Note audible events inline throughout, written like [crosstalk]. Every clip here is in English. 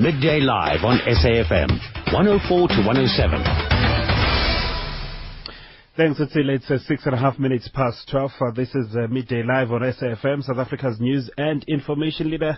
Midday Live on SAFM, 104 to 107. Thanks, Utsile. It's uh, six and a half minutes past 12. Uh, this is uh, Midday Live on SAFM, South Africa's news and information leader.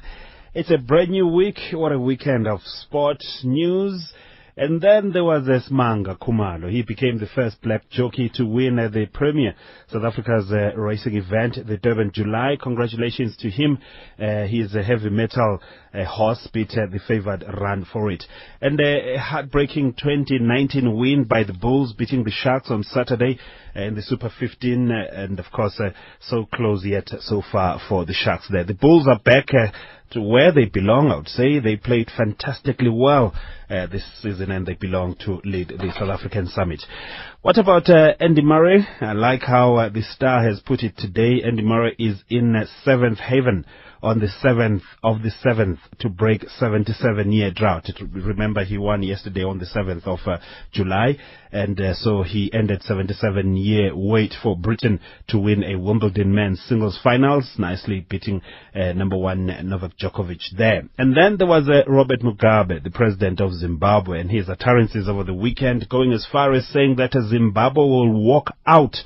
It's a brand new week. What a weekend of sport, news, and then there was this Manga Khumalo. He became the first black jockey to win uh, the premier South Africa's uh, racing event, the Durban July. Congratulations to him. Uh, he is a heavy metal uh, horse, beat uh, the favored run for it. And uh, a heartbreaking 2019 win by the Bulls, beating the Sharks on Saturday in the Super 15. and of course, so close yet so far for the Sharks there. The Bulls are back where they belong, I would say. They played fantastically well uh, this season and they belong to lead the South African Summit. What about uh, Andy Murray? I like how uh, the Star has put it today. Andy Murray is in seventh haven on the 7th of the 7th to break 77 year drought. Remember he won yesterday on the 7th of uh, July and uh, so he ended 77 year wait for Britain to win a Wimbledon men's singles finals, nicely beating uh, number one Novak Djokovic there. And then there was uh, Robert Mugabe, the president of Zimbabwe and his utterances over the weekend going as far as saying that Zimbabwe will walk out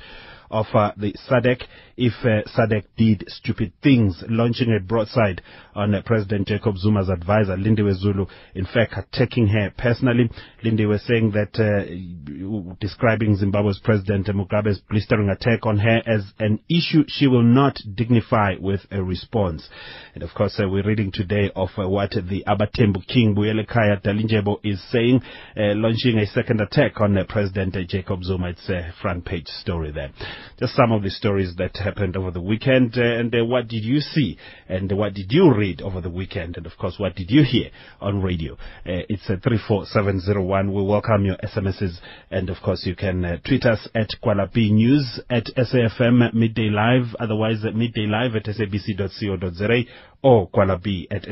of uh, the SADC if uh, SADC did stupid things, launching a broadside on uh, President Jacob Zuma's advisor, Lindiwe Zulu, in fact attacking her personally. Lindy was saying that, uh, describing Zimbabwe's President Mugabe's blistering attack on her as an issue she will not dignify with a response. And of course, uh, we're reading today of uh, what the Abatembu King Buyelekhaya Dalindyebo is saying, uh, launching a second attack on President Jacob Zuma. It's a front page story there. Just some of the stories that happened over the weekend, uh, and uh, what did you see, and what did you read over the weekend, and of course, what did you hear on radio? Uh, it's uh, 34701. We welcome your SMSs, and of course, you can tweet us at Kwalapi News, at SAFM Midday Live, otherwise at Midday Live at sabc.co.za, or Kwalapi at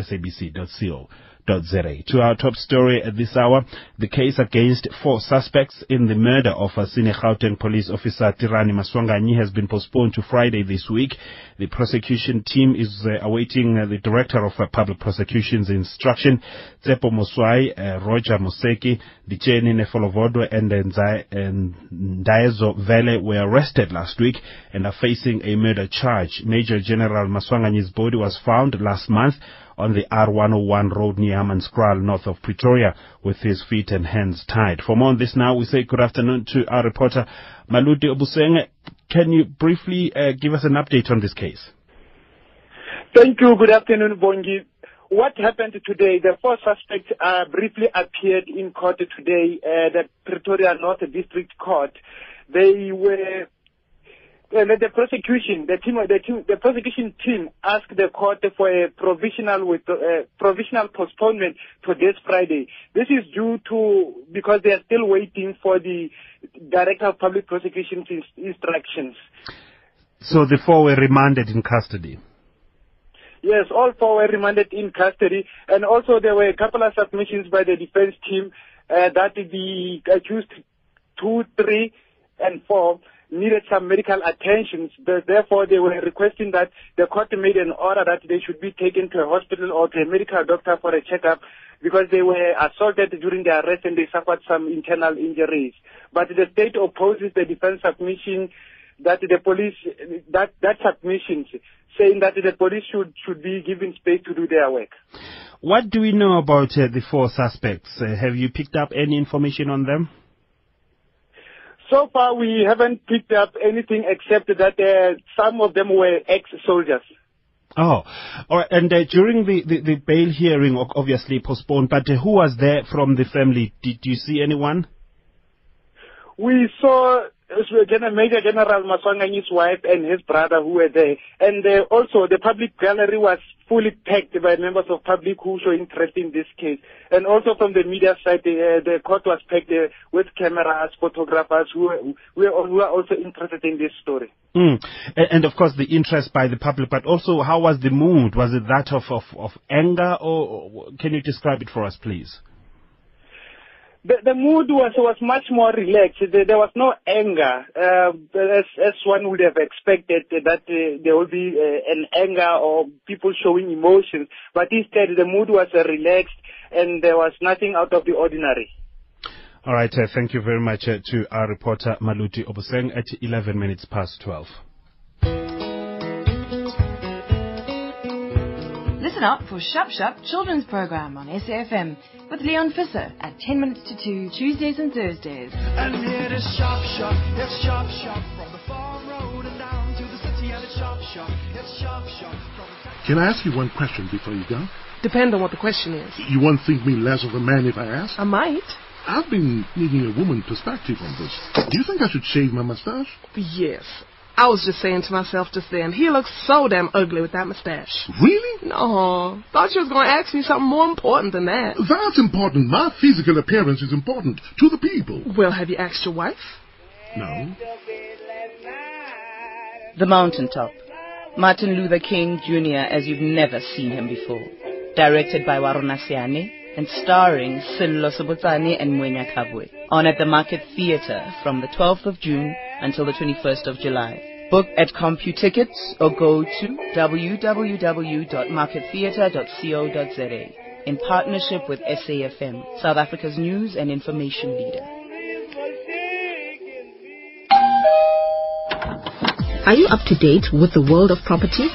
To our top story at this hour, the case against four suspects in the murder of a senior Gauteng police officer Tirani Maswanganyi has been postponed to Friday this week. The prosecution team is uh, awaiting uh, the director of uh, public prosecution's instruction. Tsepo Moswai, uh, Roger Moseki, Dicheni Nefolovodwe and, and Ndaezo Vele were arrested last week and are facing a murder charge. Major General Maswanganyi's body was found last month on the R101 road near Hammanskraal, north of Pretoria, with his feet and hands tied. For more on this now, we say good afternoon to our reporter, Maluti Obusenge. Can you briefly uh, give us an update on this case? Thank you. Good afternoon, Bongi. What happened today, the four suspects uh, briefly appeared in court today at the Pretoria North District Court. They were uh, the prosecution, the team, the team, the prosecution team asked the court for a provisional with uh, provisional postponement to this Friday. This is due to because they are still waiting for the director of public prosecution's instructions. So the four were remanded in custody. Yes, all four were remanded in custody, and also there were a couple of submissions by the defense team uh, that the accused two, three, and four needed some medical attention. Therefore, they were requesting that the court made an order that they should be taken to a hospital or to a medical doctor for a checkup because they were assaulted during their arrest and they suffered some internal injuries. But the state opposes the defense submission that the police, that, that submission saying that the police should, should be given space to do their work. What do we know about uh, the four suspects? Uh, have you picked up any information on them? So far, we haven't picked up anything except that uh, some of them were ex-soldiers. Oh, all right. And uh, during the, the, the, bail hearing, obviously postponed, but uh, who was there from the family? Did you see anyone? We saw General Major General Maswanganyi's wife and his brother who were there. And uh, also the public gallery was fully packed by members of public who show interest in this case. And also from the media side, uh, the court was packed uh, with cameras, photographers who, who, who are also interested in this story. Mm. And, and, of course the interest by the public, but also how was the mood? Was it that of, of, of anger or can you describe it for us please? The, the mood was was much more relaxed. There, there was no anger, uh, as as one would have expected that uh, there would be uh, an anger or people showing emotions. But instead, the mood was uh, relaxed, and there was nothing out of the ordinary. All right, uh, thank you very much uh, to our reporter Maluti Oboseng at 11 minutes past 12. Listen up for Shop Shop Children's Program on SAFM with Leon Fisser at 10 minutes to 2 Tuesdays and Thursdays. And it is Shop Shop, it's Shop Shop from the farm road and down to the city and it's Shop Shop, it's Shop Shop from Can I ask you one question before you go? Depend on what the question is. You won't think me less of a man if I ask? I might. I've been needing a woman perspective on this. Do you think I should shave my mustache? Yes. I was just saying to myself just then, he looks so damn ugly with that mustache. Really? No, thought you was going to ask me something more important than that. That's important. My physical appearance is important to the people. Well, have you asked your wife? No. The Mountaintop. Martin Luther King Jr. as you've never seen him before. Directed by Warona Seane and starring Sello Sebotsane and Mwenya Kabwe. On at the Market Theatre from the 12th of June until the 21st of July. Book at Computickets or go to www.markettheatre.co.za in partnership with SAFM, South Africa's news and information leader. Are you up to date with the world of property?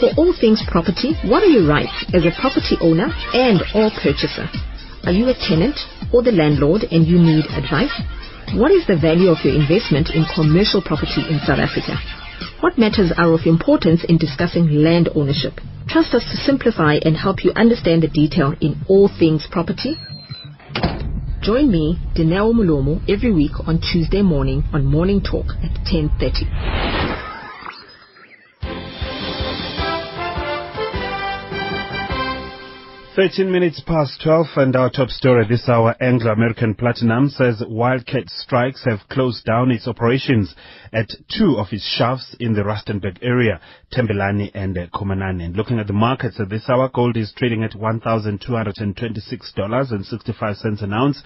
For all things property, what are your rights as a property owner and or purchaser? Are you a tenant or the landlord and you need advice? What is the value of your investment in commercial property in South Africa? What matters are of importance in discussing land ownership? Trust us to simplify and help you understand the detail in all things property. Join me, Dineo Mulomo, every week on Tuesday morning on Morning Talk at 10.30. 13 minutes past 12 and our top story this hour, Anglo-American Platinum says Wildcat Strikes have closed down its operations at two of its shafts in the Rustenburg area, Thembelani and Khomanani. And looking at the markets at this hour, gold is trading at $1,226.65 an ounce.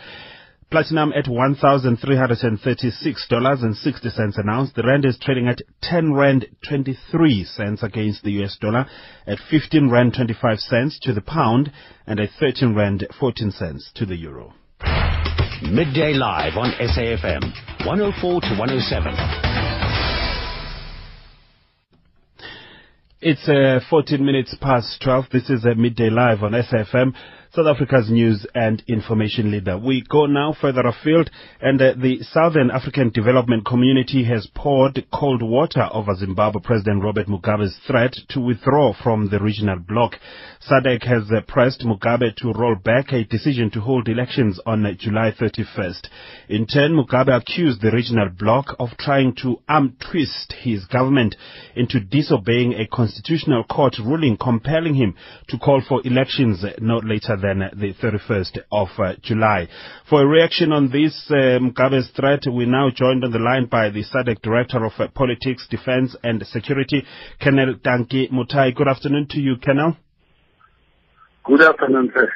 Platinum at $1,336.60 an ounce. The rand is trading at 10 rand 23 cents against the US dollar, at 15 rand 25 cents to the pound, and at 13 rand 14 cents to the euro. Midday Live on SAFM, 104 to 107. It's uh, 14 minutes past 12. This is a midday live on SAFM, South Africa's news and information leader. We go now further afield, and uh, the Southern African Development Community has poured cold water over Zimbabwe President Robert Mugabe's threat to withdraw from the regional bloc. SADC has uh, pressed Mugabe to roll back a decision to hold elections on uh, July 31st. In turn, Mugabe accused the regional bloc of trying to arm twist his government into disobeying a constitutional court ruling compelling him to call for elections uh, not later than the 31st of July. For a reaction on this uh, Mugabe's threat, we're now joined on the line by the SADC Director of Politics, Defense and Security, Colonel Tanki Mothae. Good afternoon to you, Colonel. Good afternoon, sir.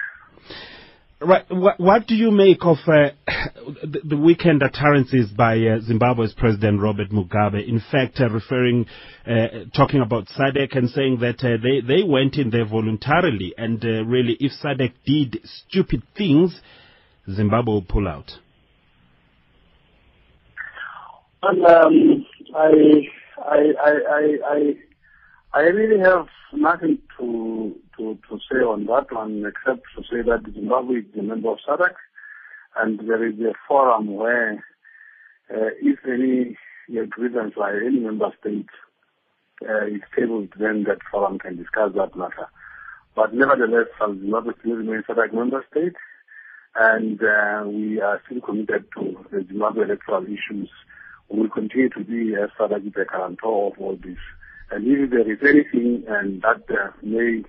Right. What, what do you make of uh, the, the weekend utterances by uh, Zimbabwe's President Robert Mugabe? In fact, uh, referring, uh, talking about SADC and saying that uh, they they went in there voluntarily, and uh, really, if SADC did stupid things, Zimbabwe will pull out. Well, um, I, I, I, I, I, I really have nothing to, to, to say on that one except to say that Zimbabwe is a member of SADC and there is a forum where uh, if any uh, grievance by any member state uh, is tabled, then that forum can discuss that matter. But nevertheless, Zimbabwe still remains a SADC member state and uh, we are still committed to the Zimbabwe electoral issues. We will continue to be a SADC guarantor of all this. And if there is anything and that uh, may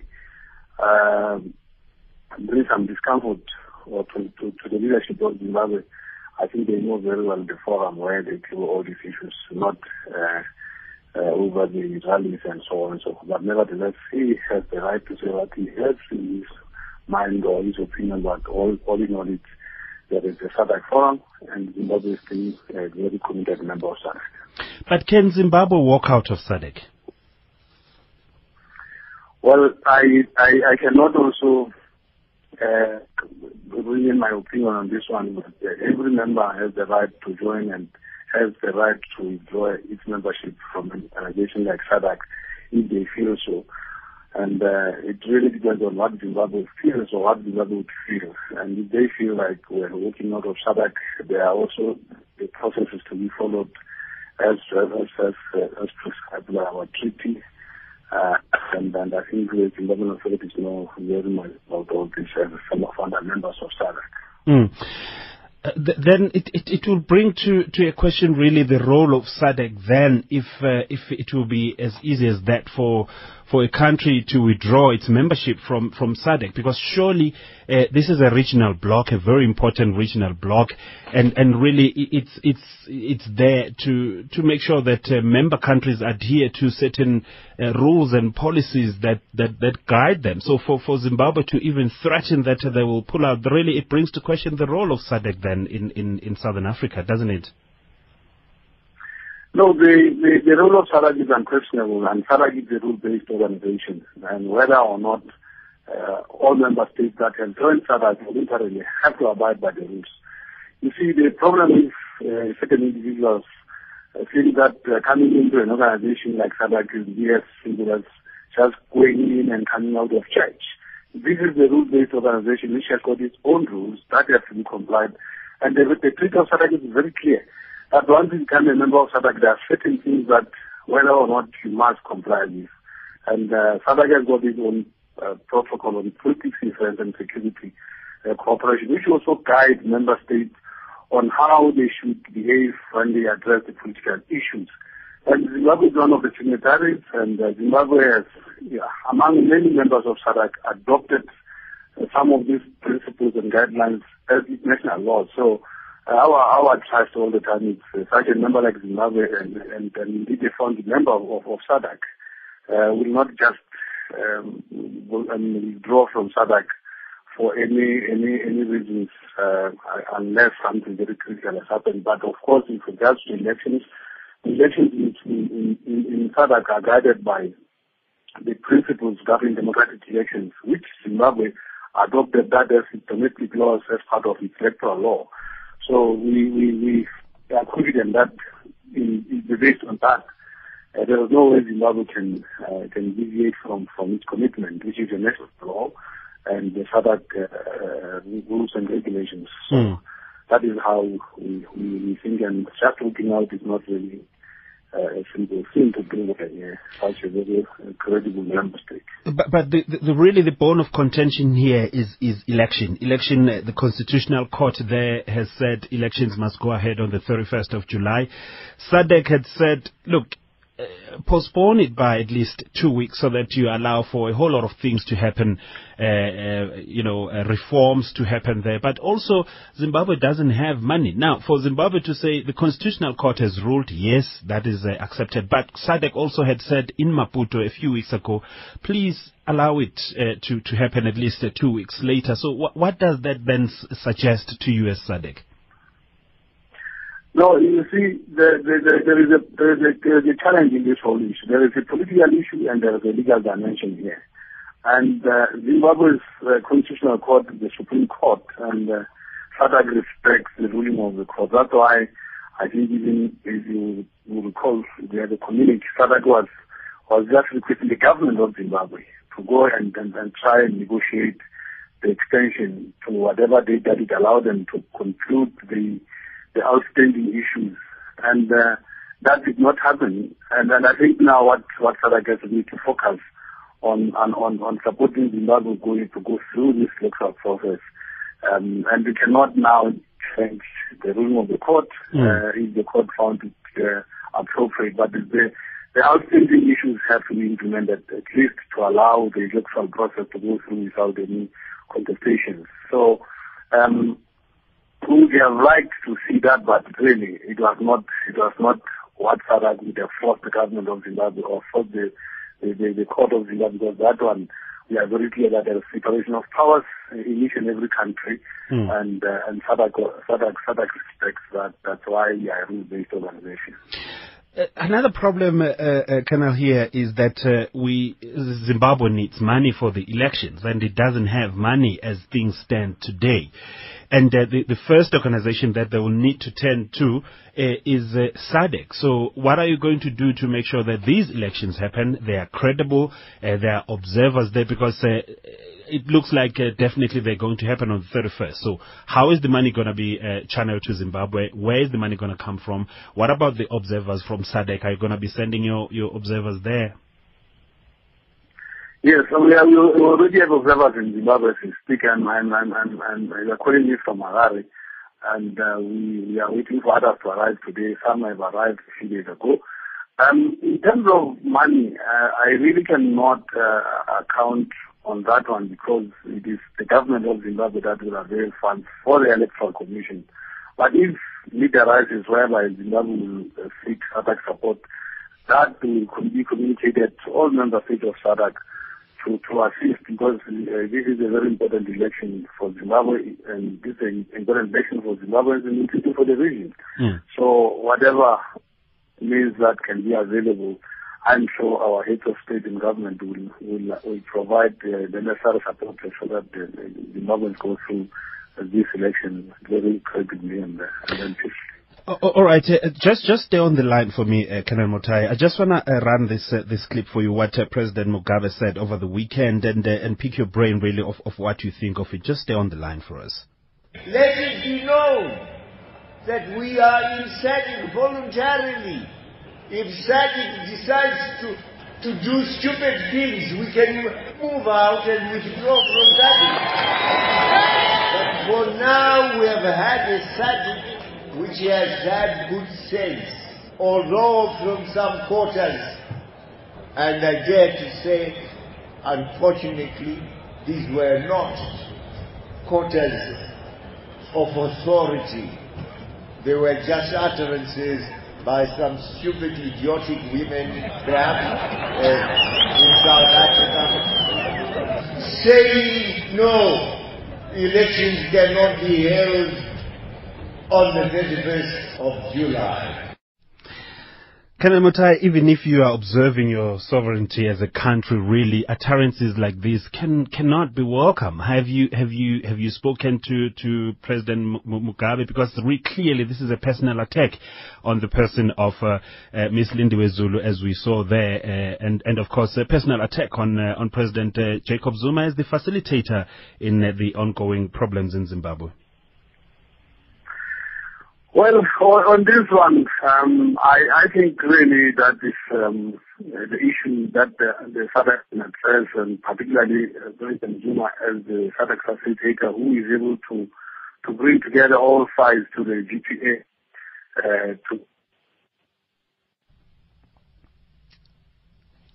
uh, bring some discomfort or to, to, to the leadership of Zimbabwe, I think they know very well the forum where they deal all these issues, not uh, uh, over the rallies and so on and so forth. But nevertheless, he has the right to say what he has in his mind or his opinion, but all, all in all, it's, there is a SADC forum, and Zimbabwe is a very committed member of SADC. But can Zimbabwe walk out of SADC? Well, I, I, I cannot also uh, my opinion on this one. But, uh, every member has the right to join and has the right to withdraw its membership from an organization like SADC if they feel so. And uh, it really depends on what Zimbabwe feels or what Zimbabwe would feel. And if they feel like we're working out of SADC, there are also the processes to be followed as as as, uh, as prescribed by our treaty. Uh, and, and I think the Zimbabwean authorities know very much about all this as some of other members of SADC. Mm. Uh, th- then it, it, it will bring to, to a question really the role of SADC then if uh, if it will be as easy as that for for a country to withdraw its membership from, from SADC because surely uh, this is a regional bloc, a very important regional bloc, and, and really it's it's it's there to to make sure that uh, member countries adhere to certain uh, rules and policies that, that, that guide them. So for, for Zimbabwe to even threaten that they will pull out, really it brings to question the role of SADC then in, in, in Southern Africa, doesn't it? No, the, the, the role of SADC is unquestionable, and SADC is a rule-based organization. And whether or not uh, all member states that have joined SADC voluntarily have to abide by the rules. You see, the problem is uh, certain individuals uh, feel that uh, coming into an organization like SADC is simple as just going in and coming out of church. This is a rule-based organization which has got its own rules that have to be complied. And the, the treaty of SADC is very clear that once you become a member of SADC, there are certain things that whether or not you must comply with. And uh, SADC has got its own uh, protocol on politics, defense, and security uh, cooperation, which also guides member states on how they should behave when they address the political issues. And Zimbabwe is one of the signatories, and uh, Zimbabwe has, yeah, among many members of SADC, adopted uh, some of these principles and guidelines as national law. So our our trust all the time is uh, such a member like Zimbabwe and and, and indeed founding member of, of SADC uh, will not just um, will, um, withdraw from SADC for any any any reasons uh, unless something very critical has happened. But of course, in regards to elections, elections in in, in, in SADC are guided by the principles governing democratic elections, which Zimbabwe adopted that as domestic laws as part of its electoral law. So we, we, we are confident that in, in based on that, uh, there is no way Zimbabwe can uh, can deviate from, from its commitment, which is a national law and the SADC uh, rules and regulations. So Mm. that is how we, we, we think, and just looking out is not really uh. But, but the, the, really the bone of contention here is, is election. Election, uh, the Constitutional Court there has said elections must go ahead on the 31st of July. SADC had said, look, postpone it by at least two weeks so that you allow for a whole lot of things to happen, uh, uh, you know, uh, reforms to happen there. But also, Zimbabwe doesn't have money. Now, for Zimbabwe to say the Constitutional Court has ruled, yes, that is uh, accepted. But SADC also had said in Maputo a few weeks ago, please allow it uh, to, to happen at least uh, two weeks later. So what, what does that then s- suggest to you as SADC? No, you see, there, there, there, is a, there, is a, there is a challenge in this whole issue. There is a political issue and there is a legal dimension here. And uh, Zimbabwe's uh, constitutional court the Supreme Court, and uh, SADC respects the ruling of the court. That's why I think even if you will recall, had a communique, SADC was, was just requesting the government of Zimbabwe to go and, and, and try and negotiate the extension to whatever date that it allowed them to conclude the the outstanding issues. And uh, that did not happen. And, and I think now what, what SADC has need to focus on, on, on, on supporting Zimbabwe going to go through this electoral process. Um, and we cannot now change the ruling of the court uh, if the court found it uh, appropriate. But the, the outstanding issues have to be implemented at least to allow the electoral process to go through without any contestations. So um, we would have liked to see that, but really, it was not. It was not what SADC would have forced the government of Zimbabwe or forced the the, the, the court of Zimbabwe. Because that one, we are very clear that there is separation of powers in each and every country, Hmm. and uh, and SADC, SADC, SADC respects that. That's why we are a rule-based organization. Uh, Another problem, uh, uh, Colonel, here is that uh, we Zimbabwe needs money for the elections, and it doesn't have money as things stand today. And uh, the, the first organization that they will need to turn to uh, is uh, SADC. So, what are you going to do to make sure that these elections happen? They are credible. Uh, there are observers there because uh, it looks like uh, definitely they're going to happen on the 31st. So how is the money going to be uh, channeled to Zimbabwe? Where is the money going to come from? What about the observers from SADC? Are you going to be sending your, your observers there? Yes, we, are, we already have observers in Zimbabwe as we speak, and, they are calling me from Harare, and uh, we, we are waiting for others to arrive today. Some have arrived a few days ago. Um, in terms of money, uh, I really cannot uh, account on that one because it is the government of Zimbabwe that will avail funds for the electoral commission. But if need arises whereby Zimbabwe will uh, seek SADC support, that will be communicated to all member states of SADC to, to assist because uh, this is a very important election for Zimbabwe and this is an important election for Zimbabwe and important for the region. So whatever means that can be available, I'm sure our heads of state and government will will, will provide uh, the necessary support so that the, the Zimbabweans go through uh, this election very credibly and, uh, and. Oh, oh, all right, uh, just just stay on the line for me, uh, Colonel Mothae. I just want to uh, run this uh, this clip for you. What uh, President Mugabe said over the weekend, and uh, and pick your brain really of, of what you think of it. Just stay on the line for us. Let it be known that we are in SADC voluntarily. If SADC decides to, to do stupid things, we can move out and withdraw from SADC. But for now, we have had a SADC which has had good sense, although from some quarters, and I dare to say, unfortunately, these were not quarters of authority. They were just utterances by some stupid, idiotic women, perhaps uh, in South Africa, saying no, elections cannot be held on the 31st of July. Mothae, even if you are observing your sovereignty as a country, really utterances like this can cannot be welcome. Have you have you have you spoken to to President Mugabe because clearly this is a personal attack on the person of uh, uh, Miss Lindiwe Zulu, as we saw there, uh, and and of course a personal attack on uh, on President uh, Jacob Zuma as the facilitator in uh, the ongoing problems in Zimbabwe. Well, on this one, um, I, I think really that is um, the issue that the, the SADC address, and particularly uh, President Zuma as the SADC facilitator, who is able to to bring together all sides to the GPA uh, to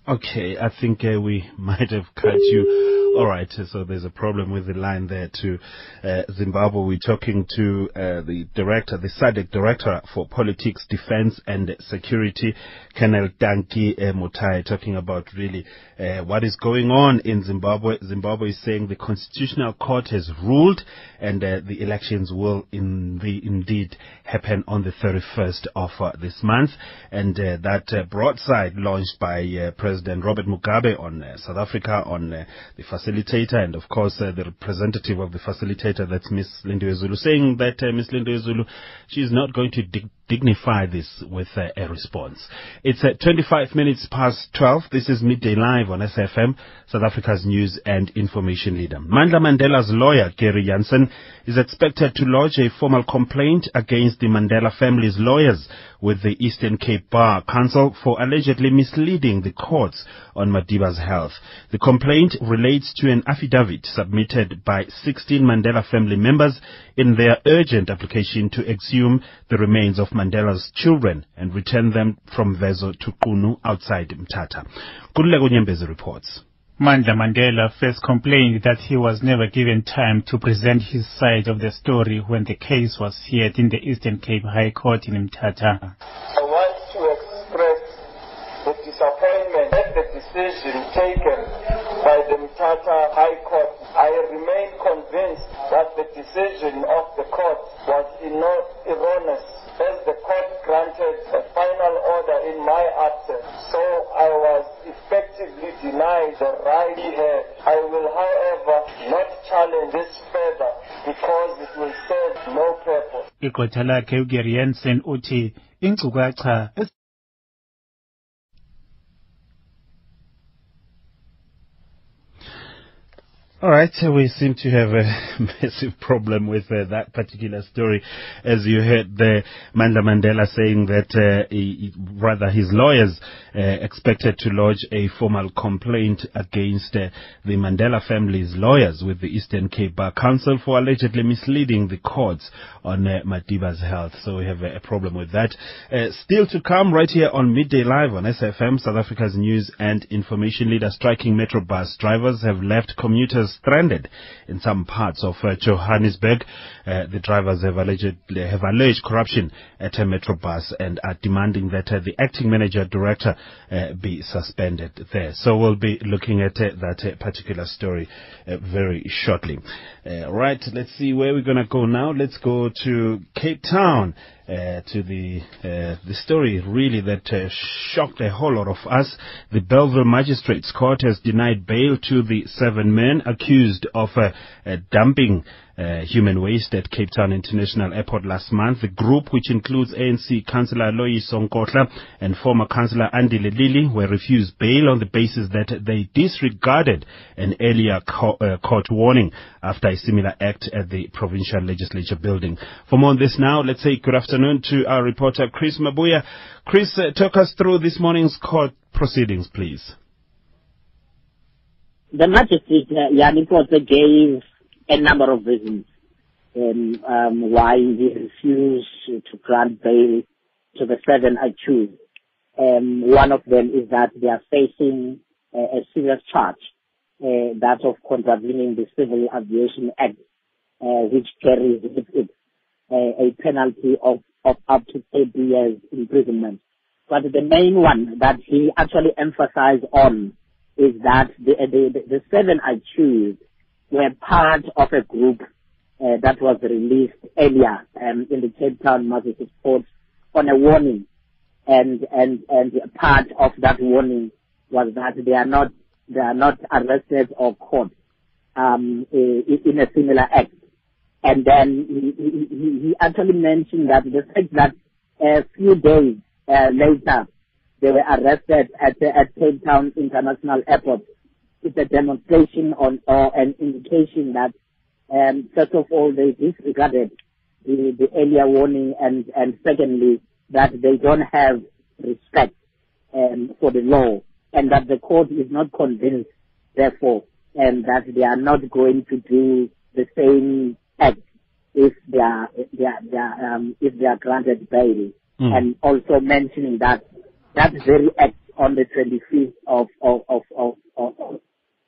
Okay, I think uh, we [laughs] might have cut you. All right, so there's a problem with the line there to uh, Zimbabwe. We're talking to uh, the director, the SADC director for politics, defense and security, Colonel Tanki uh, Mothae, talking about really uh, what is going on in Zimbabwe. Zimbabwe is saying the constitutional court has ruled and uh, the elections will in the, indeed happen on the 31st of this month. And that broadside launched by uh, President Robert Mugabe on uh, South Africa on uh, the facilitator and of course uh, the representative of the facilitator, that's Miss Lindiwe Zulu, saying that uh, Miss Lindiwe Zulu, she is not going to dig- dignify this with a response. It's uh, 25 minutes past 12. This is Midday Live on SAFM, South Africa's news and information leader. Mandla Mandela's lawyer, Gary Jansen, is expected to lodge a formal complaint against the Mandela family's lawyers with the Eastern Cape Bar Council for allegedly misleading the courts on Madiba's health. The complaint relates to an affidavit submitted by 16 Mandela family members in their urgent application to exhume the remains of Mandela's children and return them from Mvezo to Qunu outside Mthatha. Kululeko Nyembezi reports. Mandla Mandela first complained that he was never given time to present his side of the story when the case was heard in the Eastern Cape High Court in Mthatha. I want to express the disappointment at the decision taken by the Mthatha High Court I remain convinced that the decision of the court was ino- erroneous as the court granted a final order in my absence. So I was effectively denied the right he had. I will, however, not challenge this further because it will serve no purpose. All right, so we seem to have a [laughs] massive problem with uh, that particular story. As you heard the Mandla Mandela saying that, uh, he, he- rather his lawyers uh, expected to lodge a formal complaint against uh, the Mandela family's lawyers with the Eastern Cape Bar Council for allegedly misleading the courts on uh, Madiba's health. So we have a, problem with that. Uh, still to come right here on Midday Live on SAFM, South Africa's news and information leader. Striking Metro bus drivers have left commuters stranded in some parts of uh, Johannesburg. Uh, the drivers have alleged have alleged corruption at a Metro bus and are demanding that uh, the acting manager director be suspended there. So we'll be looking at that particular story very shortly. Right, let's see where we're going to go now. Let's go to Cape Town. Uh, to the uh, the story really that uh, shocked a whole lot of us. The Bellville Magistrates Court has denied bail to the seven men accused of uh, uh, dumping uh, human waste at Cape Town International Airport last month. The group, which includes ANC Councillor Loyiso Nkohla and former Councillor Andile Lili, were refused bail on the basis that they disregarded an earlier co- uh, court warning after a similar act at the provincial legislature building. For more on this now, let's say good afternoon to our reporter Chris Mabuya. Chris, uh, talk us through this morning's court proceedings, please. The magistrate, uh, gave a number of reasons um, um, why he refused to grant bail to the seven accused. Um, one of them is that they are facing uh, a serious charge, uh, that of contravening the Civil Aviation Act, uh, which carries with it uh, a penalty of, of up to 30 years imprisonment. But the main one that he actually emphasized on is that the, the, the, the seven accused were part of a group uh, that was released earlier um, in the Cape Town Magistrates Court on a warning. And, and, and part of that warning was that they are not, they are not arrested or caught um, in a similar act. And then he, he, he- he actually mentioned that the fact that a few days uh, later they were arrested at, at Cape Town International Airport is a demonstration on or an indication that um, first of all they disregarded the, the earlier warning and, and secondly that they don't have respect um, for the law and that the court is not convinced therefore and that they are not going to do the same act if they are, they are, they are um, if they are granted bail Mm. and also mentioning that that very act on the 25th of of of of, of,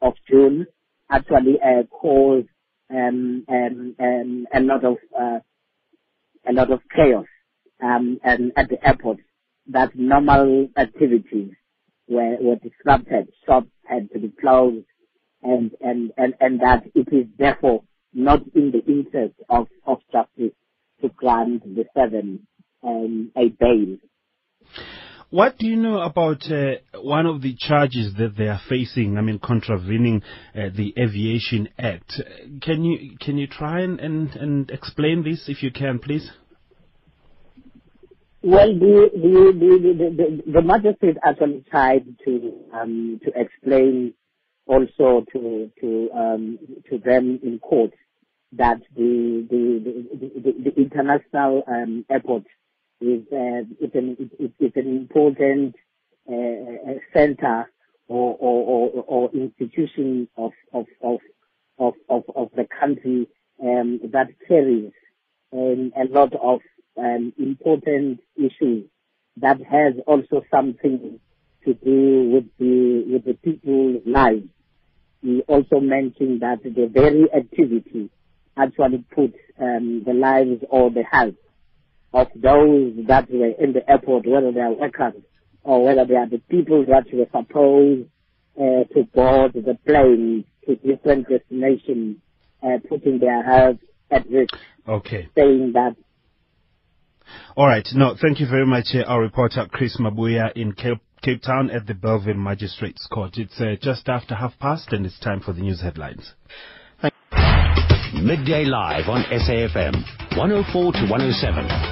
of June actually uh, caused um, um, um, a lot of uh, a lot of chaos um, and at the airport. That normal activities were, were disrupted. Shops had to be closed, and and and and that it is therefore not in the interest of of justice to grant the seven um, a bail. What do you know about uh, one of the charges that they are facing? I mean, contravening uh, the Aviation Act. Can you can you try and, and, and explain this if you can, please? Well, the the the the, the, the magistrate actually tried to um, to explain also to to um, to them in court that the the the, the, the international um, airport is uh, it's an it, it's an important uh, center or or, or or institution of of of of of, of the country um, that carries um, a lot of um, important issues that has also something to do with the with the people's lives. He also mentioned that the very activity actually puts um, the lives or the health of those that were in the airport, whether they are workers or whether they are the people that were supposed uh, to board the plane to different destinations, uh, putting their health at risk, Okay. saying that All right. No, thank you very much, uh, our reporter Chris Mabuya in Cape, Cape Town at the Bellville Magistrates Court. It's uh, just after half past and it's time for the news headlines. Midday Live on SAFM 104 to 107.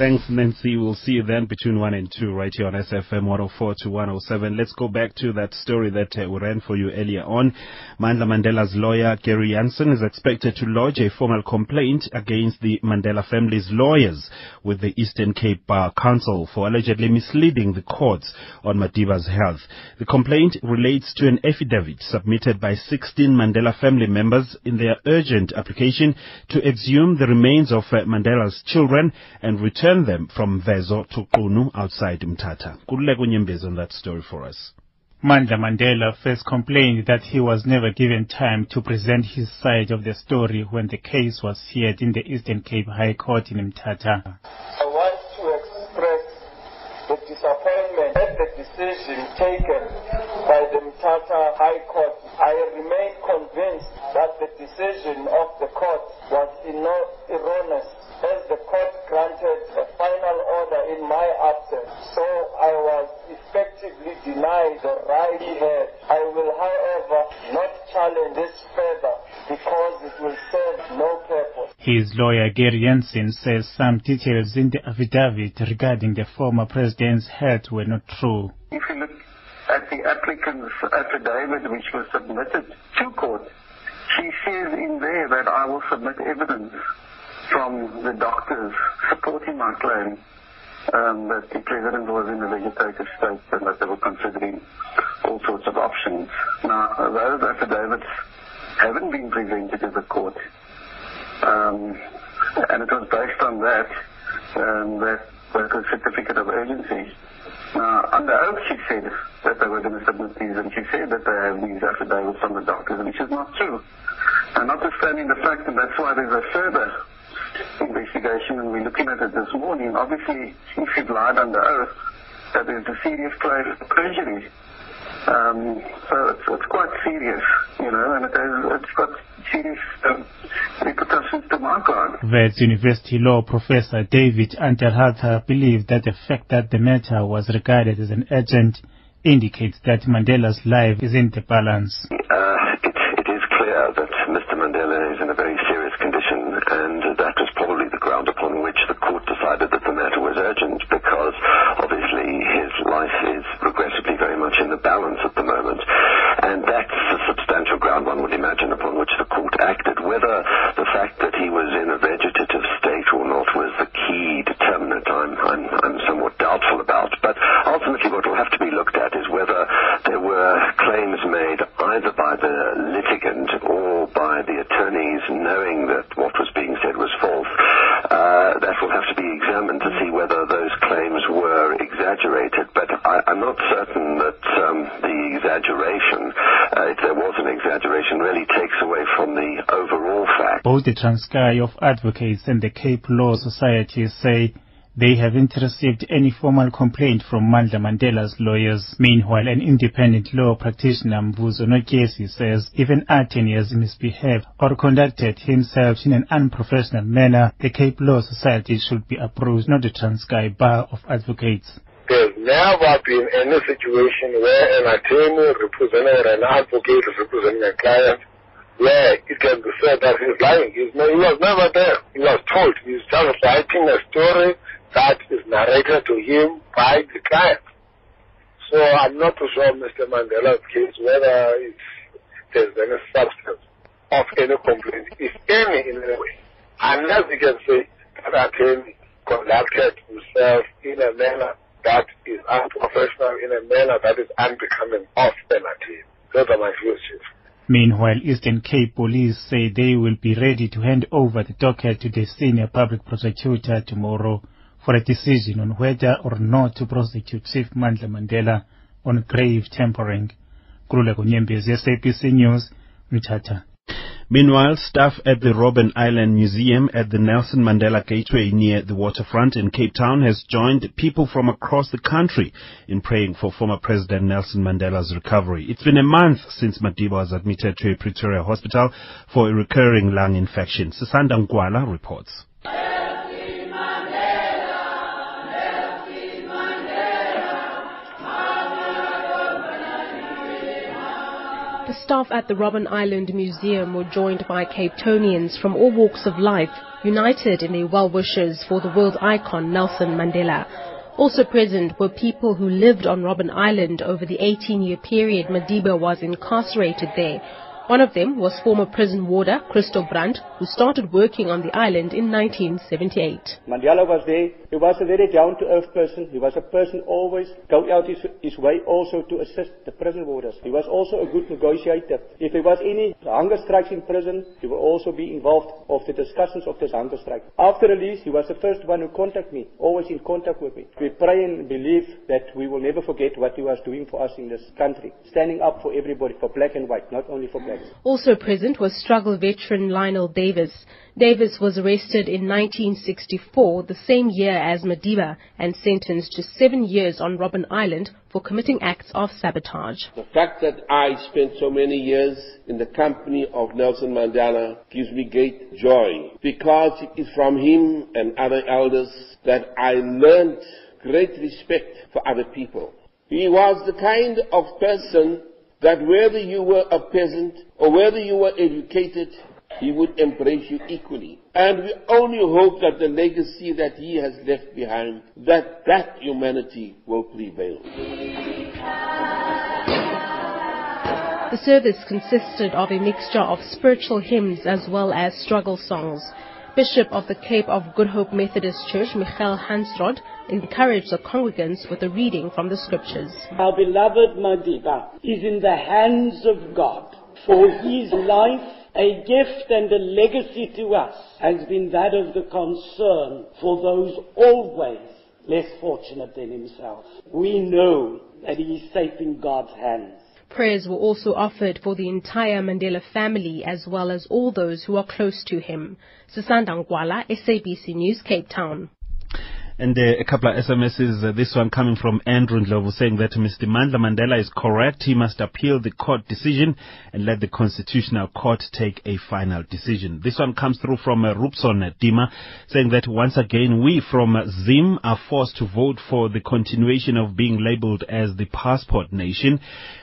Thanks, Nancy. We'll see you then between 1 and 2 right here on SAFM 104 to 107. Let's go back to that story that uh, we ran for you earlier on. Mandla Mandela's lawyer, Gary Jansen, is expected to lodge a formal complaint against the Mandela family's lawyers with the Eastern Cape Bar Council for allegedly misleading the courts on Madiba's health. The complaint relates to an affidavit submitted by 16 Mandela family members in their urgent application to exhume the remains of uh, Mandela's children and return them from Mvezo to Qunu outside Mthatha. Kululeko Nyembezi on that story for us. Mandla Mandela first complained that he was never given time to present his side of the story when the case was heard in the Eastern Cape High Court in Mthatha. I want to express the disappointment at the decision taken by the Mthatha High Court. I remain convinced that the decision of the court was ino- erroneous as the court granted a final order in my absence. So I was effectively denied the right he had. I will, however, not challenge this further because it will serve no purpose. His lawyer Gary Jansen says some details in the affidavit regarding the former president's health were not true. If you look at the applicant's affidavit which was submitted to court, she says in there that I will submit evidence from the doctors supporting my claim um, that the president was in a vegetative state and that they were considering all sorts of options. Now, those affidavits haven't been presented to the court. Um, and it was based on that, um, that, that the certificate of urgency. Now, under oath she said that they were going to submit these, and she said that they have these affidavits from the doctors, which is not true. And notwithstanding the fact, and that's why there's a further investigation, and we're looking at it this morning, obviously, if you've lied under oath, that is a serious claim of perjury. Um, so it's, it's quite serious, you know, and it has, it's got serious um, repercussions to my client. Wits University law professor David Unterhalter believed that the fact that the matter was regarded as an urgent indicates that Mandela's life is in the balance. Uh, it, it is clear that Mr. was probably the ground upon which the court decided that the matter was urgent, because obviously his life is regrettably very much in the balance at the moment. And that's a substantial ground, one would imagine, upon which the court acted. Whether the fact that he was in a vegetative state or not was the key determinant, I'm, I'm, I'm somewhat doubtful about. But ultimately, what will have to be looked at is whether there were claims made either by the litigant or by the attorneys knowing that what was being said was false. Uh, that will have to be examined to see whether those claims were exaggerated. But I, I'm not certain that um, the exaggeration, uh, if there was an exaggeration, really takes away from the overall fact. Both the Transkei of Advocates and the Cape Law Society say they haven't received any formal complaint from Mandla Mandela's lawyers. Meanwhile, an independent law practitioner, Mvuzo Notyesi, says if an has misbehaved or conducted himself in an unprofessional manner, the Cape Law Society should be approached, not the Transkei Bar of Advocates. There's never been any situation where an attorney representing an advocate representing a client where it can be said that he's lying. He's no, he was never there. He was told. He's just writing a story that is narrated to him by the client. So I'm not too sure Mr. Mandela's case whether there's any substance of any complaint, if any in any way. Unless he can say that attorney conducted himself in a manner that is unprofessional, in a manner that is unbecoming of an attorney. Those are my views, Chief. Meanwhile, Eastern Cape Police say they will be ready to hand over the docket to the senior public prosecutor tomorrow for a decision on whether or not to prosecute Chief Mandla Mandela on grave tampering. Kululeko Nyembezi, SABC News, Mthatha. Meanwhile, staff at the Robben Island Museum at the Nelson Mandela Gateway near the waterfront in Cape Town has joined people from across the country in praying for former President Nelson Mandela's recovery. It's been a month since Madiba was admitted to a Pretoria hospital for a recurring lung infection. Sisanda Nkwala reports. The staff at the Robben Island Museum were joined by Cape Townians from all walks of life, united in their well wishes for the world icon Nelson Mandela. Also present were people who lived on Robben Island over the 18-year period Madiba was incarcerated there. One of them was former prison warder Christo Brand, who started working on the island in 1978. Mandela was there. He was a very down-to-earth person. He was a person always going out his, his way also to assist the prison warders. He was also a good negotiator. If there was any hunger strikes in prison, he would also be involved of the discussions of this hunger strike. After release, he was the first one who contacted me, always in contact with me. We pray and believe that we will never forget what he was doing for us in this country, standing up for everybody, for black and white, not only for black. Also present was struggle veteran Lionel Davis. Davis was arrested in 1964, the same year as Madiba, and sentenced to seven years on Robben Island for committing acts of sabotage. The fact that I spent so many years in the company of Nelson Mandela gives me great joy because it is from him and other elders that I learned great respect for other people. He was the kind of person that whether you were a peasant or whether you were educated, he would embrace you equally. And we only hope that the legacy that he has left behind, that that humanity will prevail. The service consisted of a mixture of spiritual hymns as well as struggle songs. Bishop of the Cape of Good Hope Methodist Church, Michael Hansrod, encouraged the congregants with a reading from the scriptures. Our beloved Madiba is in the hands of God. For his life, a gift and a legacy to us has been that of the concern for those always less fortunate than himself. We know that he is safe in God's hands. Prayers were also offered for the entire Mandela family as well as all those who are close to him. Sisanda Ngwala, SABC News, Cape Town. And uh, a couple of SMSs, uh, this one coming from Andrew Ndlovu saying that Mr. Mandla Mandela is correct. He must appeal the court decision and let the Constitutional Court take a final decision. This one comes through from uh, Rupson Dima saying that once again we from Zim are forced to vote for the continuation of being labeled as the passport nation.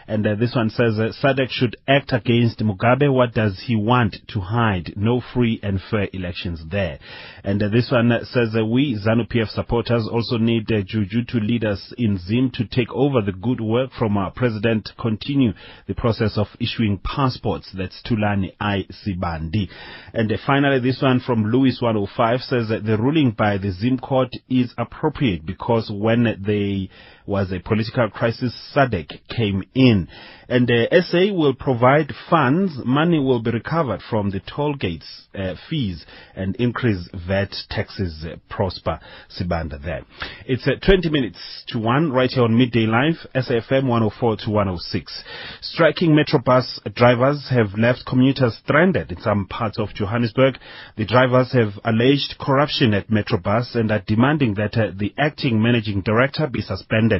And uh, this one says uh, SADC should act against Mugabe. What does he want to hide? No free and fair elections there. And uh, this one says uh, we ZANU PF supporters also need uh, Juju to lead us in Zim to take over the good work from our president, continue the process of issuing passports. That's Tulani I Sibandi. And uh, finally, this one from Louis 105 says that the ruling by the Zim court is appropriate because when they was a political crisis, SADC came in. And uh, SA will provide funds, money will be recovered from the toll gates uh, fees and increase VAT taxes uh, prosper Sibanda there. It's uh, 20 minutes to 1 right here on Midday Live, SAFM 104 to 106. Striking Metrobus drivers have left commuters stranded in some parts of Johannesburg. The drivers have alleged corruption at Metrobus and are demanding that uh, the acting managing director be suspended.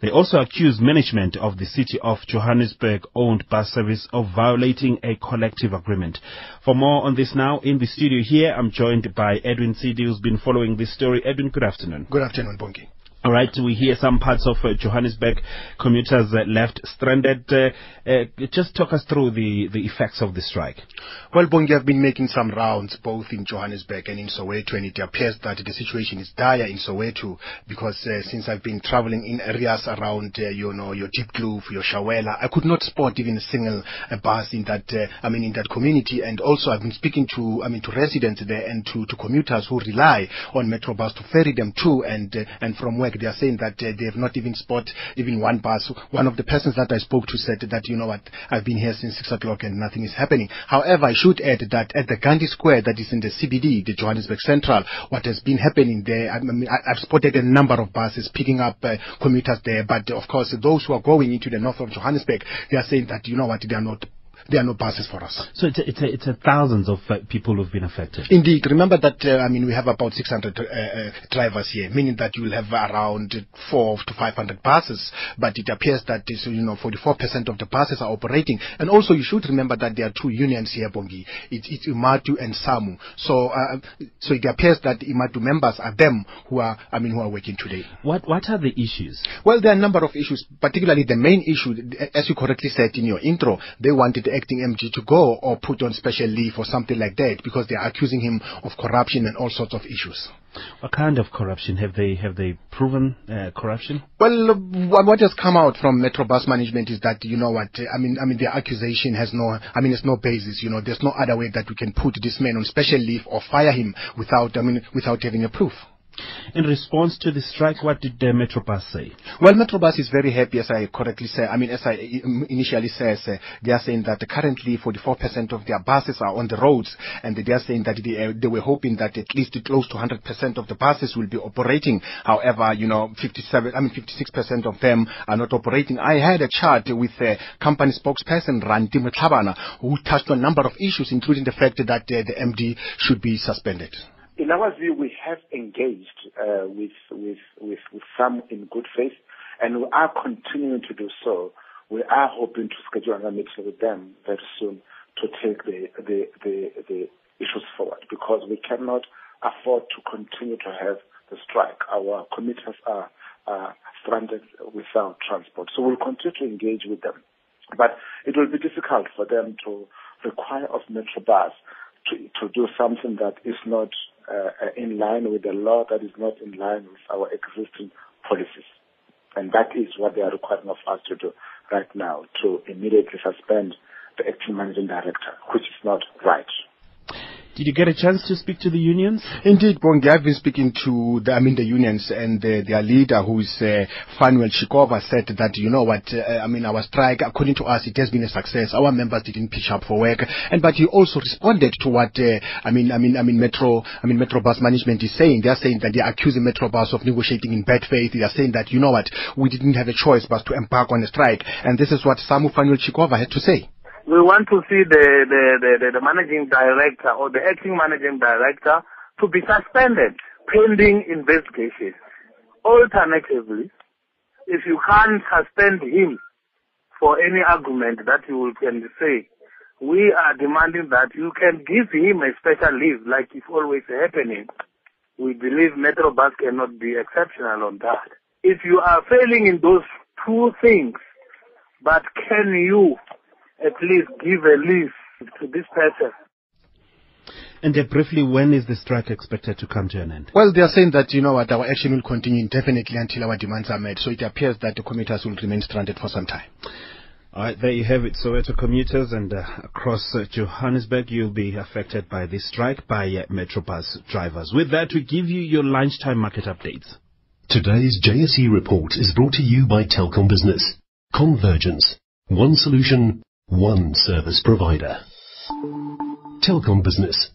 They also accuse management of the city of Johannesburg owned bus service of violating a collective agreement. For more on this now, in the studio here, I'm joined by Edwin Cedi, who's been following this story. Edwin, good afternoon. Good afternoon, Bongi. All right, we hear some parts of uh, Johannesburg commuters uh, left stranded. Uh, uh, just talk us through the, the effects of the strike. Well, Bongi, I've been making some rounds both in Johannesburg and in Soweto, and it appears that the situation is dire in Soweto because uh, since I've been traveling in areas around, uh, you know, your Diepkloof, your Chiawelo, I could not spot even a single bus in that, I mean, in that community. And also, I've been speaking to, I mean, to residents there and to, to commuters who rely on Metrobus to ferry them to and and from work. They are saying that uh, they have not even spot even one bus. One of the persons that I spoke to said that, you know what, I've been here since six o'clock and nothing is happening. However, I should add that at the Gandhi Square that is in the CBD, the Johannesburg Central, what has been happening there, I mean, I, I've spotted a number of buses picking up uh, commuters there, but of course those who are going into the north of Johannesburg, they are saying that, you know what, they are not there are no buses for us. So it's a, it's a, it's a thousands of uh, people who've been affected. Indeed. Remember that, uh, I mean, we have about 600 uh, uh, drivers here, meaning that you'll have around four to 500 buses. But it appears that, you know, 44% of the buses are operating. And also you should remember that there are two unions here, Bongi. It's, it's Imatu and SAMWU. So, uh, so it appears that Imatu members are them who are, I mean, who are working today. What, what are the issues? Well, there are a number of issues, particularly the main issue, as you correctly said in your intro, they wanted acting MG to go or put on special leave or something like that because they are accusing him of corruption and all sorts of issues. What kind of corruption have they have they proven uh, corruption? Well, what, what has come out from Metrobus management is that you know what I mean. I mean, the accusation has no. I mean, it's no basis. You know, there's no other way that we can put this man on special leave or fire him without. I mean, without having a proof. In response to the strike, what did the Metrobus say? Well, Metrobus is very happy, as I correctly say. I mean, as I initially said, uh, they are saying that currently 44% of their buses are on the roads, and they are saying that they, uh, they were hoping that at least close to 100% of the buses will be operating. However, you know, 57, I mean, 56% of them are not operating. I had a chat with uh, company spokesperson Ranti Mutlabana, who touched on a number of issues, including the fact that uh, the MD should be suspended. In our view, we have engaged uh, with, with, with, with some in good faith, and we are continuing to do so. We are hoping to schedule another meeting with them very soon to take the, the, the, the issues forward because we cannot afford to continue to have the strike. Our commuters are, are stranded without transport. So we'll continue to engage with them. But it will be difficult for them to require of Metrobus to, to do something that is not Uh, uh, in line with the law, that is not in line with our existing policies. And that is what they are requiring of us to do right now, to immediately suspend the acting managing director, which is not right. Did you get a chance to speak to the unions? Indeed, Bongi, I've been speaking to the, I mean the unions and uh, their leader, who is uh, Fanuel Shikova, said that you know what, uh, I mean our strike, according to us, it has been a success. Our members didn't pitch up for work, and but he also responded to what uh, I mean, I mean, I mean Metro, I mean Metrobus management is saying. They are saying that they are accusing Metrobus of negotiating in bad faith. They are saying that you know what, we didn't have a choice but to embark on a strike, and this is what Samu Fanuel Shikova had to say we want to see the, the, the, the, managing director or the acting managing director to be suspended pending investigation. Alternatively, if you can't suspend him for any argument that you can say, we are demanding that you can give him a special leave like it's always happening. We believe Metrobus cannot be exceptional on that. If you are failing in those two things, but can you at least give a leave to this person. And uh, briefly, when is the strike expected to come to an end? Well, they are saying that, you know what, our action will continue indefinitely until our demands are met. So it appears that the commuters will remain stranded for some time. All right, there you have it. Soweto commuters and uh, across uh, Johannesburg, you'll be affected by this strike by uh, Metrobus drivers. With that, we give you your lunchtime market updates. Today's JSE report is brought to you by Telkom Business. Convergence. One solution, one service provider. Telkom Business.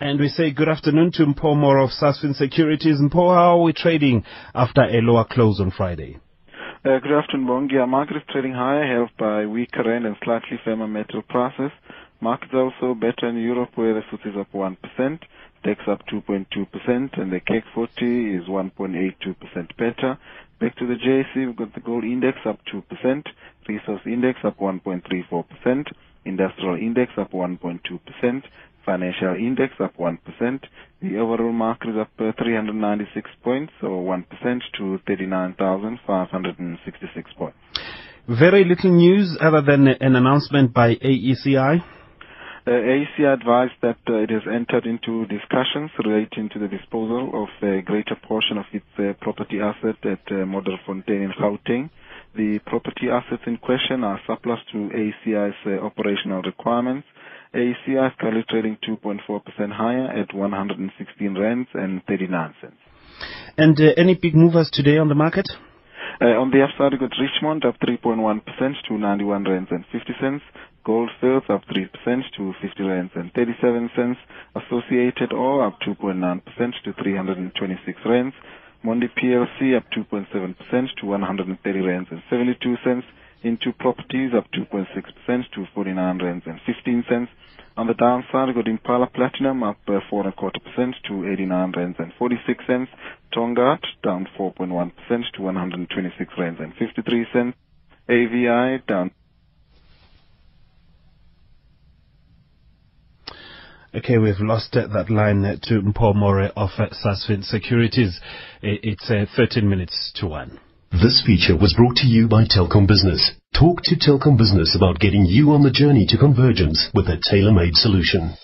And we say good afternoon to Mpo Moro of Sasfin Securities. Mpo, how are we trading after a lower close on Friday? Uh, good afternoon, Bongi. Our market is trading higher, helped by weaker rand and slightly firmer metal prices. Markets also better in Europe, where the FTSE is up 1%, DAX up 2.2%, and the CAC 40 is 1.82% better. Back to the JSE, we've got the gold index up 2%, resource index up 1.34%, industrial index up 1.2%, financial index up 1%. The overall market is up uh, 396 points, or 1% to 39,566 points. Very little news other than an announcement by AECI. Uh, AECI advised that uh, it has entered into discussions relating to the disposal of a greater portion of its uh, property asset at uh, Fontaine in Gauteng. The property assets in question are surplus to AECI's uh, operational requirements. AECI is currently trading 2.4% higher at 116 rands and 39 cents. And uh, any big movers today on the market? Uh, on the upside, we got Richemont up 3.1% to 91 rands and 50 cents. Goldfields up 3% to 50 rands and 37 cents. Associated Ore up 2.9% to 326 rands. Mondi PLC up 2.7% to 130 rands and 72 cents. Into properties up 2.6% to 49 rands and 15 cents. On the downside, we got Impala Platinum up uh, 4.25% to 89 rands and 46 cents. Tongaat down 4.1% to 126 rands and 53 cents. AVI down Okay, we've lost uh, that line uh, to Paul More of uh, Sasfin Securities. I- It's uh, 13 minutes to 1. This feature was brought to you by Telkom Business. Talk to Telkom Business about getting you on the journey to convergence with a tailor-made solution.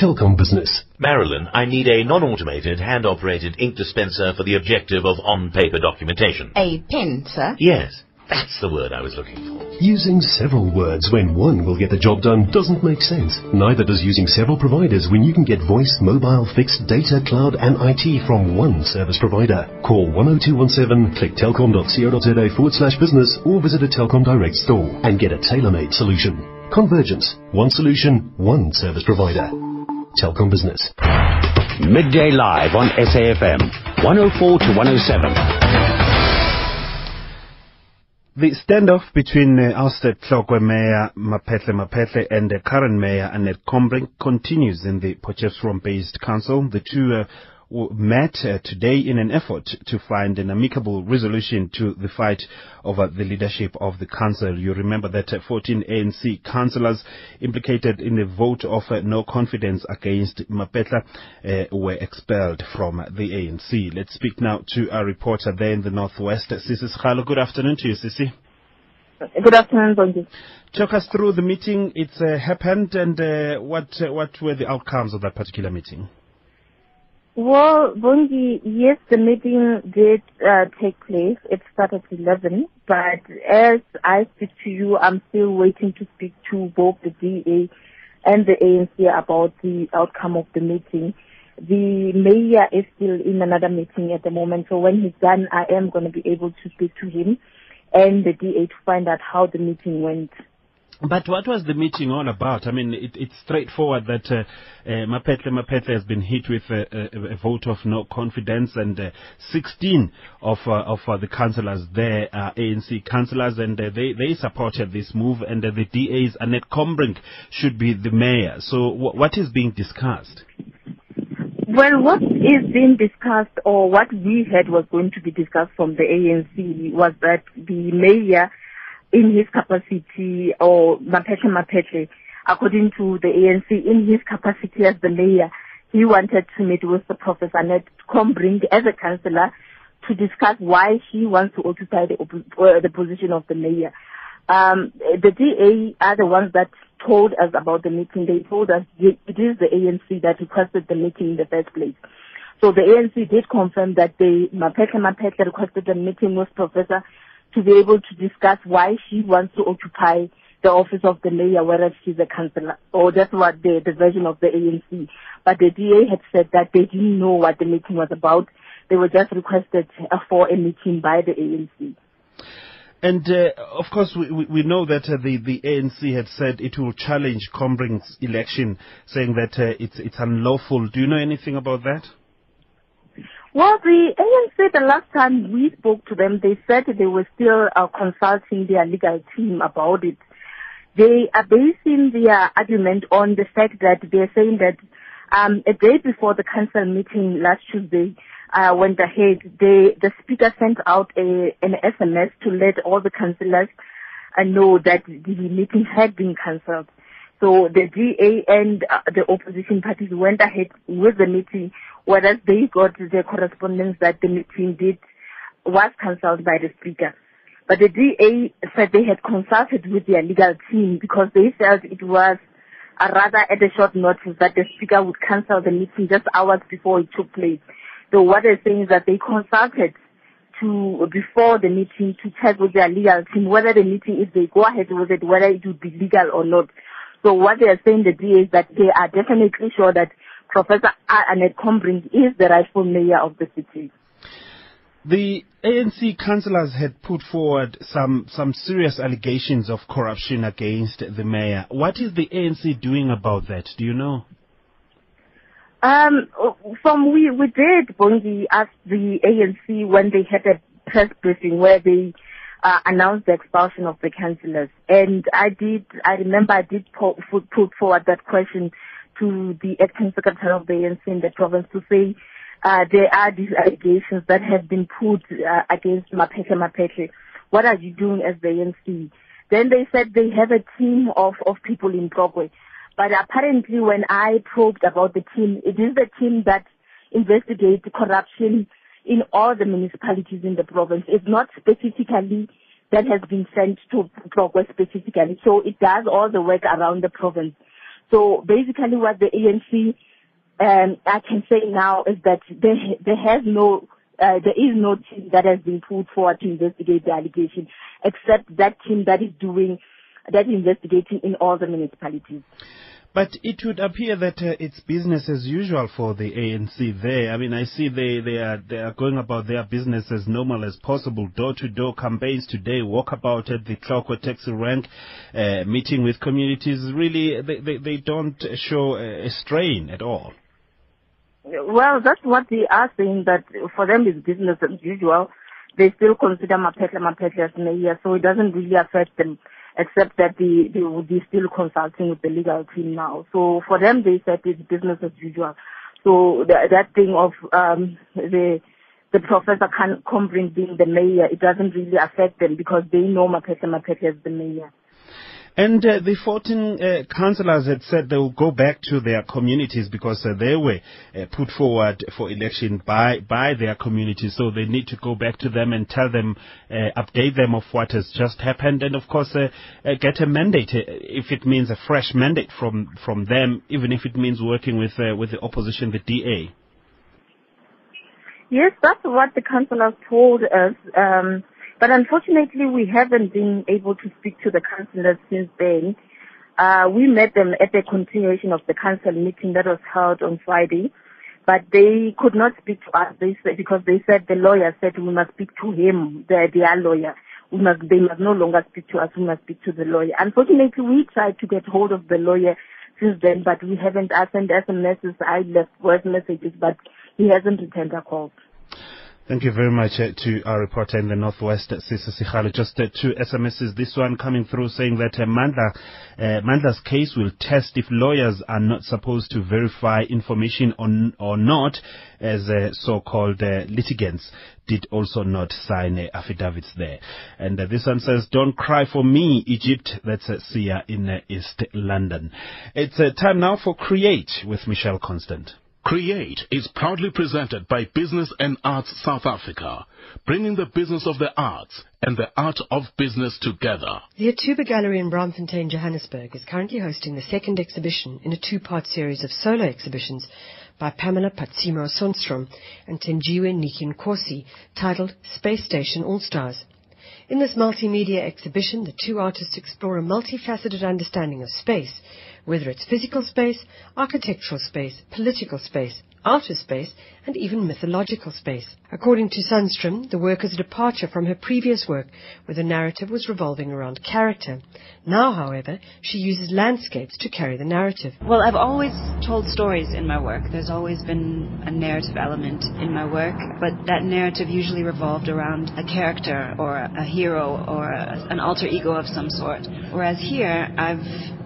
Telkom Business. Marilyn, I need a non-automated, hand-operated ink dispenser for the objective of on-paper documentation. A pen, sir? Yes, that's the word I was looking for. Using several words when one will get the job done doesn't make sense. Neither does using several providers when you can get voice, mobile, fixed, data, cloud and IT from one service provider. Call 10217, click telkom.co.za forward slash business or visit a Telkom Direct store and get a tailor-made solution. Convergence. One solution, one service provider. Telkom Business. Midday Live on SAFM, 104 to 107. The standoff between uh, ousted Tlokwe Mayor Maphetle Maphetle and the current Mayor Annette Combrink continues in the Potchefstroom-based council. The two uh, met uh, today in an effort to find an amicable resolution to the fight over the leadership of the council. You remember that uh, 14 ANC councillors implicated in a vote of uh, no confidence against Mapetla uh, were expelled from the ANC. Let's speak now to our reporter there in the northwest, Sisi Schalo. Good afternoon to you, Sisi. Good afternoon, Bongi. Talk us through the meeting. It's uh, happened, and uh, what uh, what were the outcomes of that particular meeting? Well, Bongi, yes, the meeting did uh, take place. It started at 11, but as I speak to you, I'm still waiting to speak to both the DA and the ANC about the outcome of the meeting. The mayor is still in another meeting at the moment, so when he's done, I am going to be able to speak to him and the DA to find out how the meeting went. But what was the meeting all about? I mean, it, it's straightforward that uh, uh, Maphetle Maphetle has been hit with a, a, a vote of no confidence, and uh, 16 of uh, of uh, the councillors there are ANC councillors, and uh, they they supported this move, and uh, the DA's Annette Combrink should be the mayor. So, wh- what is being discussed? Well, what is being discussed or what we heard was going to be discussed from the ANC was that the mayor, in his capacity, or Maphetle Maphetle, according to the ANC, in his capacity as the mayor, he wanted to meet with the Professor Annette Combrink as a councillor to discuss why she wants to occupy the, uh, the position of the mayor. Um, the DA are the ones that told us about the meeting. They told us it is the ANC that requested the meeting in the first place. So the ANC did confirm that they, Mapetle Mapetle requested a meeting with Professor to be able to discuss why she wants to occupy the office of the mayor, whereas she's a councillor, or that's what the, the version of the ANC. But the DA had said that they didn't know what the meeting was about. They were just requested uh, for a meeting by the ANC. And uh, of course, we, we know that uh, the the ANC had said it will challenge Combrink's election, saying that uh, it's it's unlawful. Do you know anything about that? Well, the ANC, the last time we spoke to them, they said they were still uh, consulting their legal team about it. They are basing their argument on the fact that they're saying that um, a day before the council meeting last Tuesday uh, went ahead, they, the speaker sent out a, an SMS to let all the councillors uh, know that the meeting had been cancelled. So the DA and uh, the opposition parties went ahead with the meeting, whereas they got the correspondence that the meeting did was cancelled by the speaker. But the DA said they had consulted with their legal team because they felt it was uh, rather at a short notice that the speaker would cancel the meeting just hours before it took place. So what they're saying is that they consulted to before the meeting to check with their legal team whether the meeting, if they go ahead with it, whether it would be legal or not. So what they are saying, the DA, is that they are definitely sure that Professor Annette Combrink is the rightful mayor of the city. The ANC councillors had put forward some some serious allegations of corruption against the mayor. What is the ANC doing about that? Do you know? Um, from we we did Bongi ask the ANC when they had a press briefing where they uh, announced the expulsion of the councillors. And I did, I remember I did put, put forward that question to the acting secretary of the ANC in the province to say uh, there are these allegations that have been put uh, against Maphetla Maphetla. What are you doing as the ANC? Then they said they have a team of, of people in Tlokwe. But apparently when I probed about the team, it is the team that investigates corruption in all the municipalities in the province. It's not specifically that has been sent to Tlokwe specifically. So it does all the work around the province. So basically what the ANC, um, I can say now is that there, there has no, uh, there is no team that has been put forward to investigate the allegation, except that team that is doing, that is investigating in all the municipalities. But it would appear that uh, it's business as usual for the ANC there. I mean, I see they, they are they are going about their business as normal as possible. Door to door campaigns today, walkabout at the Tlokwe taxi rank, uh, meeting with communities. Really, they, they, they don't show a strain at all. Well, that's what they are saying that for them it's business as usual. They still consider Maphetla Maphetla as mayor, so it doesn't really affect them except that they, they will be still consulting with the legal team now. So for them, they said it's business as usual. So the, that thing of um, the the Professor Combrink being the mayor, it doesn't really affect them because they know Maphetla Maphetla is the mayor. And uh, the 14 uh, councillors had said they will go back to their communities because uh, they were uh, put forward for election by, by their communities. So they need to go back to them and tell them, uh, update them of what has just happened and of course uh, get a mandate if it means a fresh mandate from, from them, even if it means working with, with the opposition, the DA. Yes, that's what the councillors told us. Um, but unfortunately, we haven't been able to speak to the councillors since then. Uh, we met them at the continuation of the council meeting that was held on Friday, but they could not speak to us. They said, because they said the lawyer said we must speak to him, the, their lawyer. We must, they must no longer speak to us. We must speak to the lawyer. Unfortunately, we tried to get hold of the lawyer since then, but we haven't. I sent SMSs. I left voice messages, but he hasn't returned our calls. Thank you very much uh, to our reporter in the Northwest, Sisa Sikhalo. Just uh, two SMSs. This one coming through saying that uh, Mandla, uh, Mandla's case will test if lawyers are not supposed to verify information on, or not, as uh, so-called uh, litigants did also not sign uh, affidavits there. And uh, this one says, don't cry for me, Egypt. That's uh, Sia in uh, East London. It's uh, time now for Create with Michelle Constant. Create is proudly presented by Business and Arts South Africa, bringing the business of the arts and the art of business together. The Ithuba Gallery in Braamfontein, Johannesburg is currently hosting the second exhibition in a two-part series of solo exhibitions by Pamela Phatsimo Sunstrum and Thenjiwe Niki titled Space Station All-Stars. In this multimedia exhibition, the two artists explore a multifaceted understanding of space whether it's physical space, architectural space, political space, outer space, and even mythological space. According to Sunstrum, the work is a departure from her previous work, where the narrative was revolving around character. Now, however, she uses landscapes to carry the narrative. Well, I've always told stories in my work. There's always been a narrative element in my work, but that narrative usually revolved around a character or a hero or a, an alter ego of some sort. Whereas here, I've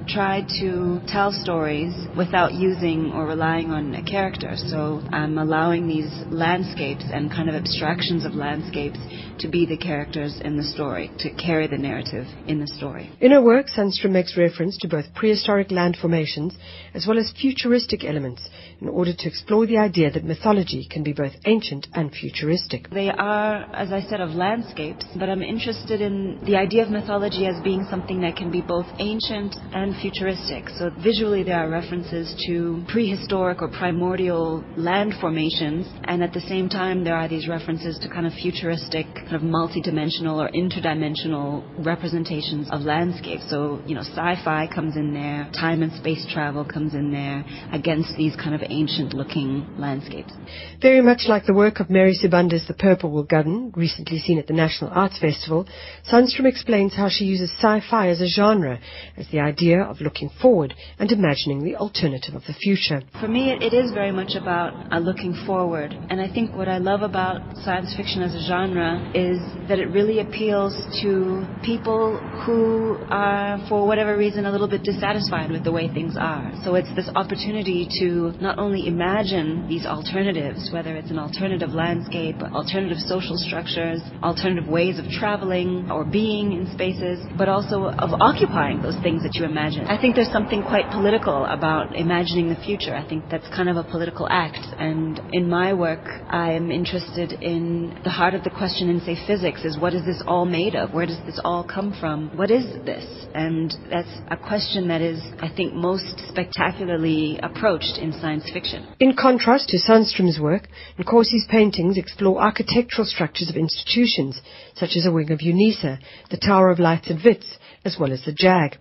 tried to tell stories without using or relying on a character. So I'm allowing these landscapes and kind of abstractions of landscapes to be the characters in the story, to carry the narrative in the story. In her work, Sunstrum makes reference to both prehistoric land formations as well as futuristic elements in order to explore the idea that mythology can be both ancient and futuristic. They are, as I said, of landscapes, but I'm interested in the idea of mythology as being something that can be both ancient and futuristic. So visually there are references to prehistoric or primordial land formations, and at the same time there are these references to kind of futuristic, kind of multidimensional or interdimensional representations of landscapes. So, you know, sci-fi comes in there, time and space travel comes in there against these kind of ancient looking landscapes. Very much like the work of Mary Sibande's The Purple Shall Govern, recently seen at the National Arts Festival, Sunstrum explains how she uses sci-fi as a genre, as the idea of looking forward and imagining the alternative of the future. For me, it, it is very much about uh, looking forward. And I think what I love about science fiction as a genre is that it really appeals to people who are, for whatever reason, a little bit dissatisfied with the way things are. So it's this opportunity to not only imagine these alternatives, whether it's an alternative landscape, alternative social structures, alternative ways of traveling or being in spaces, but also of occupying those things that you imagine. I think there's something quite political about imagining the future. I think that's kind of a political act. And in my work, I am interested in the heart of the question in, say, physics is what is this all made of? Where does this all come from? What is this? And that's a question that is, I think, most spectacularly approached in science fiction. In contrast to Sunstrum's work, Nkosi's paintings explore architectural structures of institutions, such as a wing of UNISA, the Tower of Lights at Wits, as well as the JAG.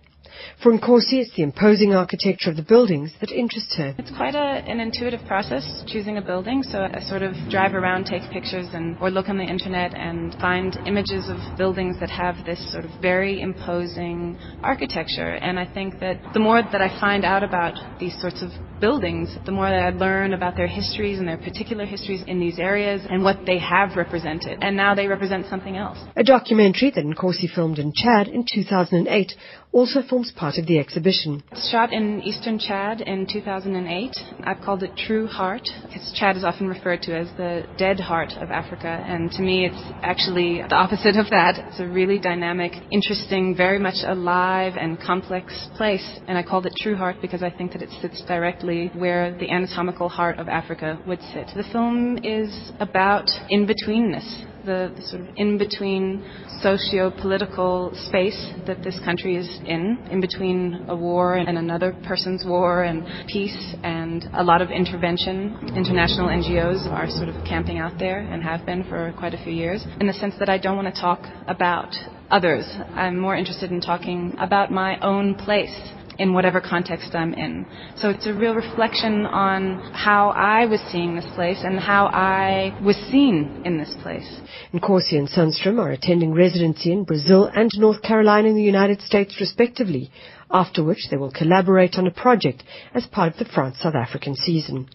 For Nkosi, it's the imposing architecture of the buildings that interests her. It's quite a, an intuitive process choosing a building. So I sort of drive around, take pictures, and or look on the internet and find images of buildings that have this sort of very imposing architecture. And I think that the more that I find out about these sorts of buildings, the more that I learn about their histories and their particular histories in these areas and what they have represented. And now they represent something else. A documentary that Nkosi filmed in Chad in 2008 also forms part of the exhibition. It's shot in eastern Chad in 2008. I've called it True Heart because Chad is often referred to as the dead heart of Africa. And to me, it's actually the opposite of that. It's a really dynamic, interesting, very much alive and complex place. And I called it True Heart because I think that it sits directly where the anatomical heart of Africa would sit. The film is about in-betweenness the, the, sort of in between socio political space that this country is in, in between a war and another person's war and peace and a lot of intervention. International NGOs are sort of camping out there and have been for quite a few years in the sense that I don't want to talk about others. I'm more interested in talking about my own place in whatever context I'm in. So it's a real reflection on how I was seeing this place and how I was seen in this place. Nkosi and Sunstrum are attending residency in Brazil and North Carolina in the United States respectively, after which they will collaborate on a project as part of the France-South African season.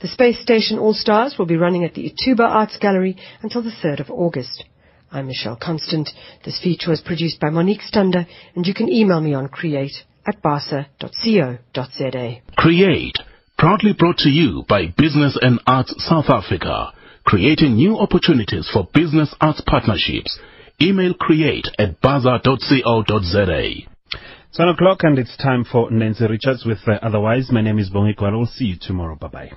The Space Station All-Stars will be running at the Ithuba Arts Gallery until the 3rd of August. I'm Michelle Constant. This feature was produced by Monique Stander, and you can email me on create at basa.co.za. Create, proudly brought to you by Business and Arts South Africa, creating new opportunities for business arts partnerships. Email create at basa.co.za. It's one o'clock and it's time for Nancy Richards with uh, Otherwise. My name is Bongi We'll see you tomorrow. Bye-bye.